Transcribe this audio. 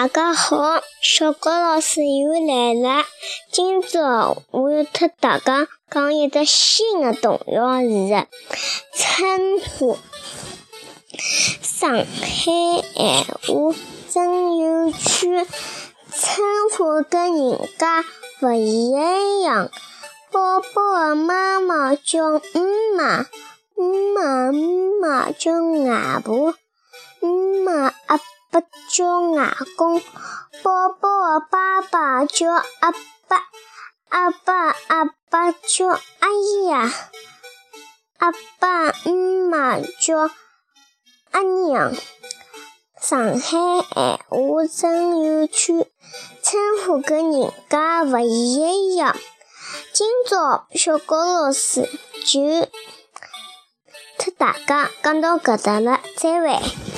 大家好，小高老师又来了。今朝我要特大家讲一只新的童谣是称呼。上海闲话真有趣，称呼跟人家勿一样。宝宝的妈妈叫姆妈，姆妈姆妈叫外婆，叫外公，宝宝的爸爸叫阿爸，阿爸阿爸叫阿姨呀，阿爸阿妈叫阿娘。上海闲话真有趣，称呼跟人家勿一样。今朝小高老师就特大家讲到搿搭了，再会。